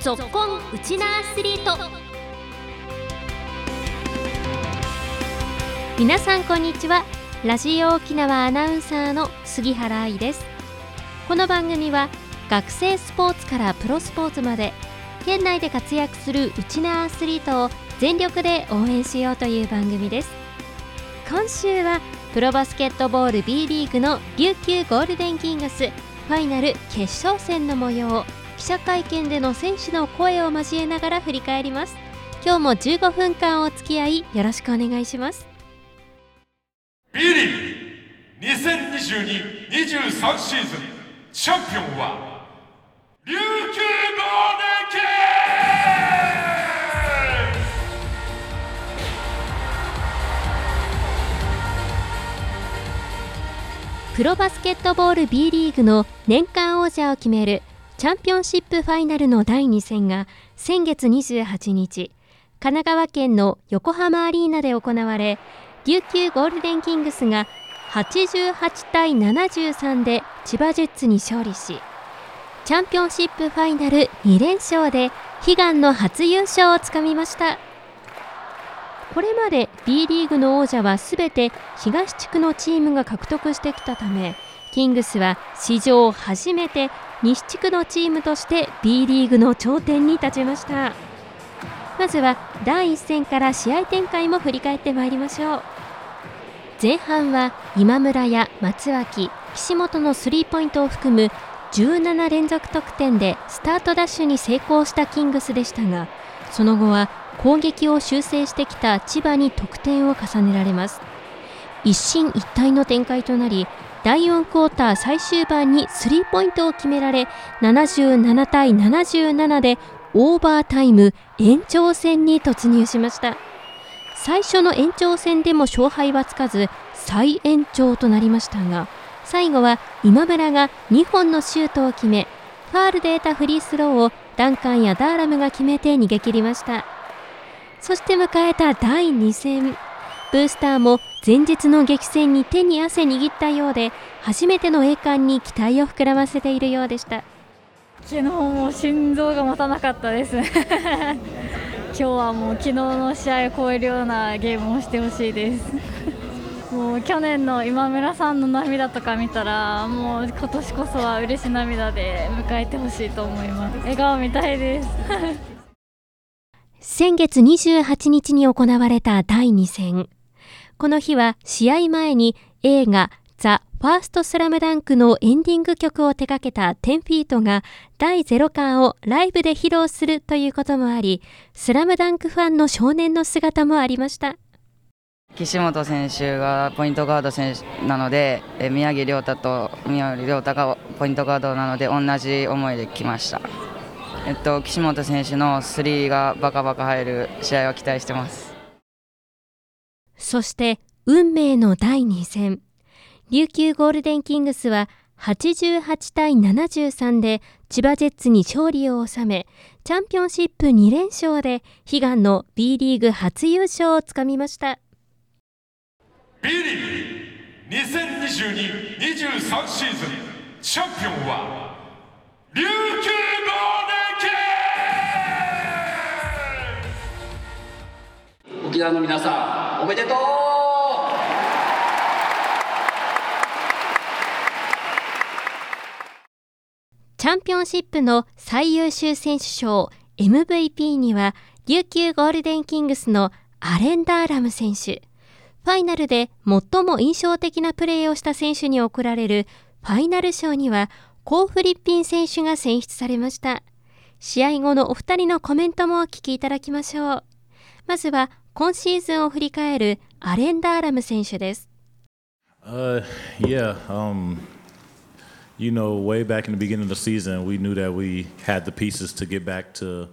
ぞっこんウチナアスリート。皆さんこんにちは。ラジオ沖縄アナウンサーの杉原愛です。この番組は学生スポーツからプロスポーツまで県内で活躍するウチナアスリートを全力で応援しようという番組です。今週はプロバスケットボール B リーグの琉球ゴールデンキングスファイナル決勝戦の模様記者会見での選手の声を交えながら振り返ります。今日も15分間お付き合いよろしくお願いします。B リーグ2022-23シーズンチャンピオンは琉球ゴールデンキプロバスケットボール B リーグの年間王者を決めるチャンピオンシップファイナルの第2戦が先月28日神奈川県の横浜アリーナで行われ琉球ゴールデンキングスが88対73で千葉ジェッツに勝利しチャンピオンシップファイナル2連勝で悲願の初優勝をつかみました。これまで B リーグの王者はすべて東地区のチームが獲得してきたためキングスは史上初めて西地区のチームとして B リーグの頂点に立ちました。まずは第1戦から試合展開も振り返ってまいりましょう。前半は今村や松脇岸本のスリーポイントを含む17連続得点でスタートダッシュに成功したキングスでしたがその後は攻撃を修正してきた千葉に得点を重ねられます。一進一退の展開となり第4クォーター最終盤にスリーポイントを決められ77対77でオーバータイム延長戦に突入しました。最初の延長戦でも勝敗はつかず再延長となりましたが最後は今村が2本のシュートを決めファールで得たフリースローをダンカンやダーラムが決めて逃げ切りました。そして迎えた第2戦。ブースターも前日の激戦に手に汗握ったようで初めての栄冠に期待を膨らませているようでした。昨日も心臓が持たなかったです。今日はもう昨日の試合を超えるようなゲームをしてほしいです。もう去年の今村さんの涙とか見たらもう今年こそは嬉し涙で迎えてほしいと思います。笑顔みたいです。先月28日に行われた第2戦この日は試合前に映画ザ・ファーストスラムダンクのエンディング曲を手掛けた10フィートが第0巻をライブで披露するということもあり、スラムダンクファンの少年の姿もありました。岸本選手がポイントガード選手なので、宮城亮太と宮城亮太がポイントガードなので同じ思いで来ました。えっと、岸本選手のスリーがバカバカ入る試合を期待してます。そして運命の第2戦。琉球ゴールデンキングスは88対73で千葉ジェッツに勝利を収め、チャンピオンシップ2連勝で悲願の B リーグ初優勝をつかみました。B リーグ2022-23シーズンチャンピオンは琉球沖縄の皆さんおめでとう！チャンピオンシップの最優秀選手賞 MVP には琉球ゴールデンキングスのアレンダーラム選手。ファイナルで最も印象的なプレーをした選手に贈られるファイナル賞にはコー・フリッピン選手が選出されました。試合後のお二人のコメントもお聞きいただきましょう。まずは今シーズンを振り返るアレンダーラム選手です、uh, yeah, um... you know, way back in the beginning of the season, we knew that we had the pieces to get back to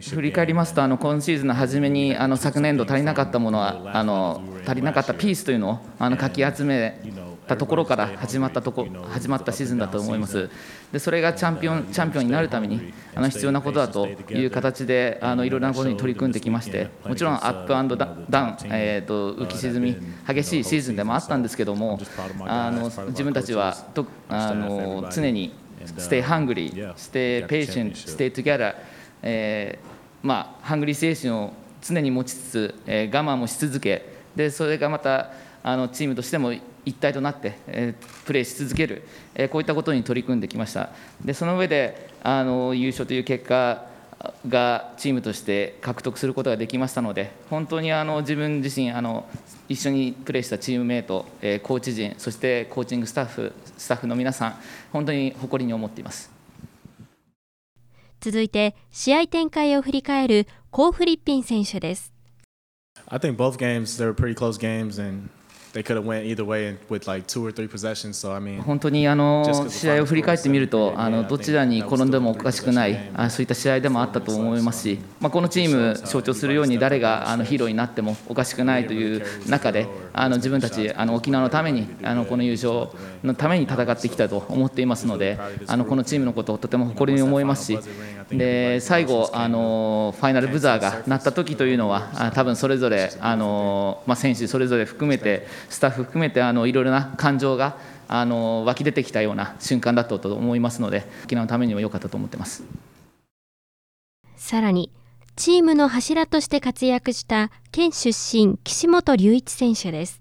振り返りますとあの今シーズンの初めにあの昨年度足りなかったものはあの足りなかったピースというのをあのかき集めたところから始まったとこ始まったシーズンだと思います。でそれがチャンピオンチャンピオンになるためにあの必要なことだという形であのいろいろなことに取り組んできましてもちろんアップアンドダウン、えーと、浮き沈み激しいシーズンでもあったんですけどもあの自分たちはとあの常に stay hungry, stay patient, stay together、えーまあ、ハングリー精神を常に持ちつつ、えー、我慢もし続けでそれがまたあのチームとしても一体となって、えー、プレーし続ける、えー、こういったことに取り組んできました。でその上であの優勝という結果がチームとして獲得することができましたので本当にあの自分自身あの一緒にプレーしたチームメート、えー、コーチ陣そしてコーチングスタッフスタッフの皆さん本当に誇りに思っています。続いて試合展開を振り返るコー・フリッピン選手です I think both games they were pretty close games and 本当にあの試合を振り返ってみると、あのどちらに転んでもおかしくないあ、そういった試合でもあったと思いますし、まあ、このチーム、象徴するように誰があのヒーローになってもおかしくないという中で、あの自分たちあの沖縄のためにあのこの優勝のために戦ってきたと思っていますので、あのこのチームのことをとても誇りに思いますし、で最後あの、ファイナルブザーが鳴った時というのは、多分それぞれあの、まあ、選手それぞれ含めて、スタッフ含めてあのいろいろな感情があの湧き出てきたような瞬間だったと思いますので、沖縄のためにも良かったと思ってますさらに、チームの柱として活躍した県出身、岸本隆一選手です。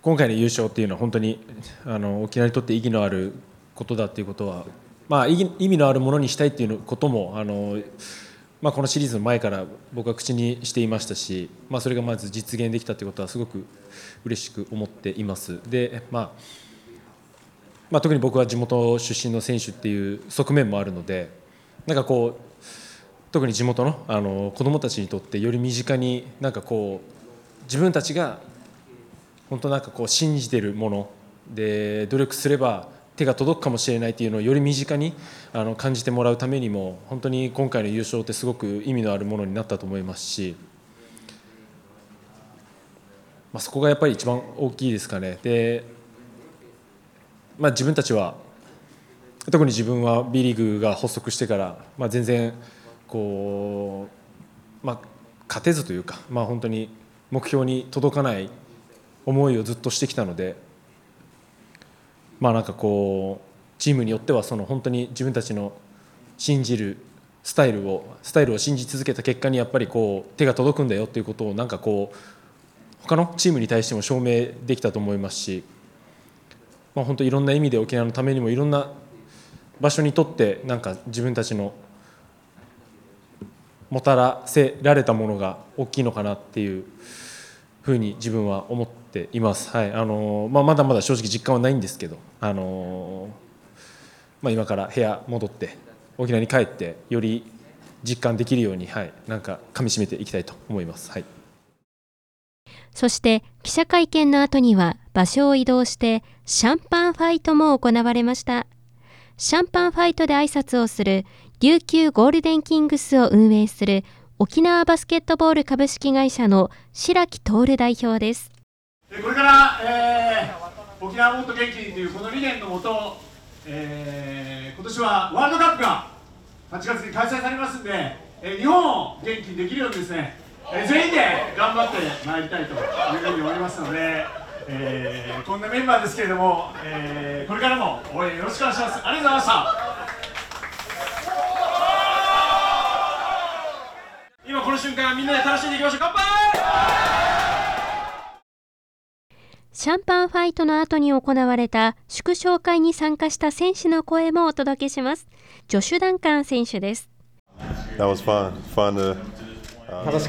今回の優勝っていうのは本当にあの沖縄にとって意義のあることだっていうことは、まあ、意味のあるものにしたいっていうこともあのまあ、このシリーズの前から僕は口にしていましたし、まあ、それがまず実現できたということはすごく嬉しく思っています。で、まあまあ、特に僕は地元出身の選手っていう側面もあるのでなんかこう特に地元のあの子どもたちにとってより身近になんかこう自分たちが本当なんかこう信じてるもので努力すれば手が届くかもしれないというのをより身近にあの感じてもらうためにも本当に今回の優勝ってすごく意味のあるものになったと思いますし、まあ、そこがやっぱり一番大きいですかね。でまあ、自分たちは特に自分は B リーグが発足してから、まあ、全然こう、まあ、勝てずというか、まあ、本当に目標に届かない思いをずっとしてきたので。まあなんかこうチームによってはその本当に自分たちの信じるスタイルをスタイルを信じ続けた結果にやっぱりこう手が届くんだよっていうことをなんかこう他のチームに対しても証明できたと思いますし、まあ、本当いろんな意味で沖縄のためにもいろんな場所にとってなんか自分たちのもたらせられたものが大きいのかなっていうふうに自分は思ってています。はい。あのまあ、まだまだ正直実感はないんですけど、あのまあ、今から部屋戻って沖縄に帰ってより実感できるように、はい、なんか噛みしめていきたいと思います。はい。そして記者会見の後には場所を移動してシャンパンファイトも行われました。シャンパンファイトで挨拶をする琉球ゴールデンキングスを運営する沖縄バスケットボール株式会社の白木徹代表です。これから、えー、沖縄もっと元気にというこの理念のもと、えー、今年はワールドカップが8月に開催されますんで、えー、日本を元気にできるようにですね、えー、全員で頑張ってまいりたいというふうに思いますので、えー、こんなメンバーですけれども、えー、これからも応援よろしくお願いします。ありがとうございました。今この瞬間みんなで楽しんでいきましょう。乾杯！シャンパンファイトの後に行われた祝勝会に参加した選手の声もお届けします。ジョシュ・ダンカン選手です。楽しか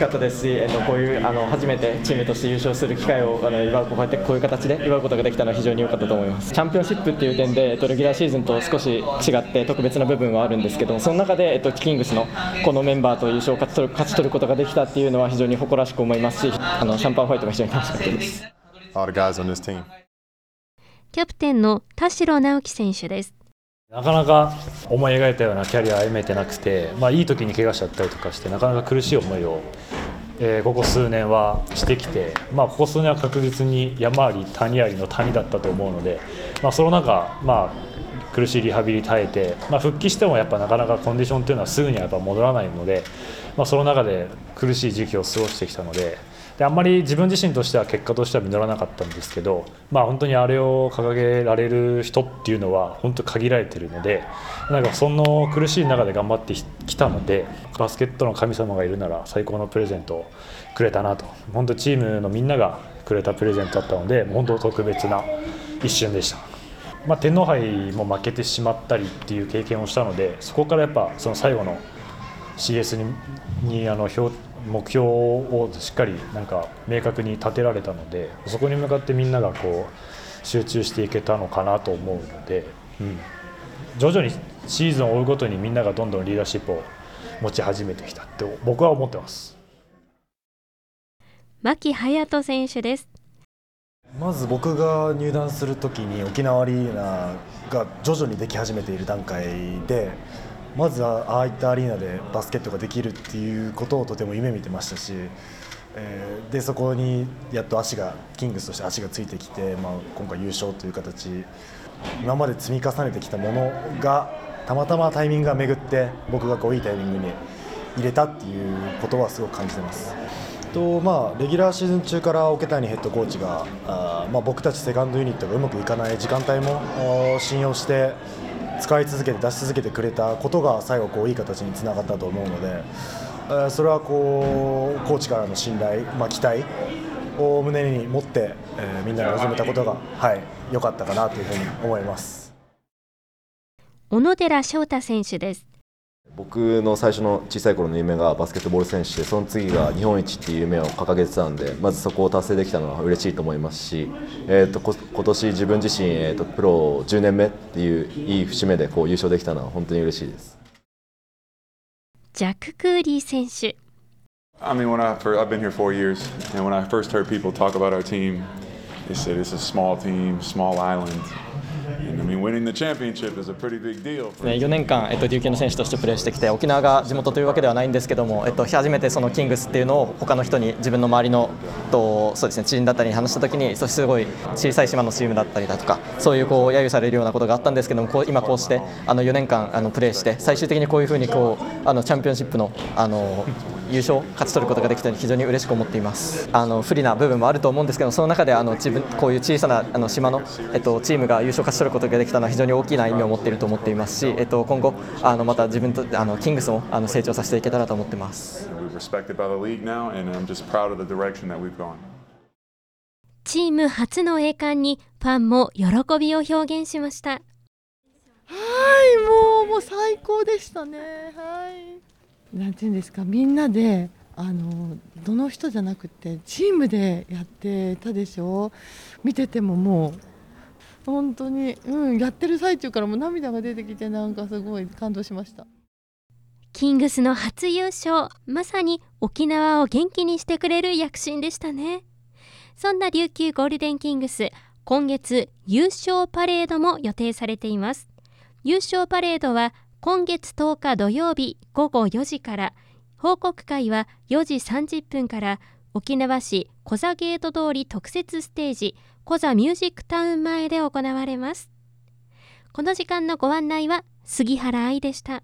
ったですし、こういうあの初めてチームとして優勝する機会をあの祝うこうやってこういう形で祝うことができたのは非常に良かったと思います。チャンピオンシップっていう点で、えっと、レギュラーシーズンと少し違って特別な部分はあるんですけども、その中で、えっと、キングスのこのメンバーと優勝を勝ち取る勝ち取ることができたっていうのは非常に誇らしく思いますし、あのシャンパンファイトが非常に楽しかったです。All the guys on this team. キャプテンの田代直樹選手です。なかなか思い描いたようなキャリアを歩めてなくて、まあ、いい時に怪我しちゃったりとかしてなかなか苦しい思いを、えー、ここ数年はしてきて、まあ、ここ数年は確実に山あり谷ありの谷だったと思うので、まあ、その中、まあ、苦しいリハビリ耐えて、まあ、復帰してもやっぱなかなかコンディションというのはすぐにはやっぱ戻らないので、まあ、その中で苦しい時期を過ごしてきたので。であんまり自分自身としては結果としては実らなかったんですけど、まあ、本当にあれを掲げられる人っていうのは本当限られてるのでなんかその苦しい中で頑張ってきたのでバスケットの神様がいるなら最高のプレゼントをくれたなと本当チームのみんながくれたプレゼントだったので本当特別な一瞬でした。まあ、天皇杯も負けてしまったりっていう経験をしたのでそこからやっぱその最後の CS ににあの表目標をしっかりなんか明確に立てられたのでそこに向かってみんながこう集中していけたのかなと思うので、うん、徐々にシーズンを追うごとにみんながどんどんリーダーシップを持ち始めてきたって僕は思ってます。牧隼人選手です。まず僕が入団するときに沖縄アリーナが徐々にでき始めている段階でまずはああいったアリーナでバスケットができるっていうことをとても夢見てましたし、えー、でそこにやっと足がキングスとして足がついてきて、まあ、今回優勝という形今まで積み重ねてきたものがたまたまタイミングが巡って僕がこういいタイミングに入れたっていうことはすごく感じてます。とまあ、レギュラーシーズン中から桶谷ヘッドコーチがあ、まあ、僕たちセカンドユニットがうまくいかない時間帯も信用して使い続けて出し続けてくれたことが最後こういい形につながったと思うので、え、それはこうコーチからの信頼、まあ、期待を胸に持って、えー、みんなで臨めたことがはい良かったかなというふうに思います。小野寺翔太選手です。僕の最初の小さい頃の夢がバスケットボール選手でその次が日本一っていう夢を掲げてたんでまずそこを達成できたのは嬉しいと思いますし、えーと、今年自分自身、えーと、プロ10年目っていういい節目でこう優勝できたのは本当に嬉しいですジャック・クーリー選手 I mean, when I first, I've been here four years, and when I first heard people talk about our team, they said it's a small team, small island. 4年間、えっと、琉球の選手としてプレーしてきて沖縄が地元というわけではないんですけども、えっと、初めてそのキングスっていうのを他の人に自分の周りのとそうですねチームだったりに話したときにすごい小さい島のチームだったりだとかそういうこう揶揄されるようなことがあったんですけどもこう今こうしてあの4年間あのプレーして最終的にこういうふうにこうあのチャンピオンシップのあの優勝勝ち取ることができたの非常に嬉しく思っていますあの不利な部分もあると思うんですけどその中であの自分こういう小さなあの島の、えっと、チームが優勝勝ち取ることができたのは非常に大きな意味を持っていると思っていますし、えっと、今後あのまた自分とあのキングスもあの成長させていけたらと思っています。チーム初の栄冠にファンも喜びを表現しました。はい、もうもう最高でしたね。はい。なんていうんですか、みんなであのどの人じゃなくてチームでやってたでしょ？見ててももう本当に、うん、やってる最中からも涙が出てきてなんかすごい感動しました。キングスの初優勝まさに沖縄を元気にしてくれる躍進でしたね。そんな琉球ゴールデンキングス今月優勝パレードも予定されています。優勝パレードは今月10日土曜日午後4時から。報告会は4時30分から。沖縄市コザゲート通り特設ステージコザミュージックタウン前で行われます。この時間のご案内は杉原愛でした。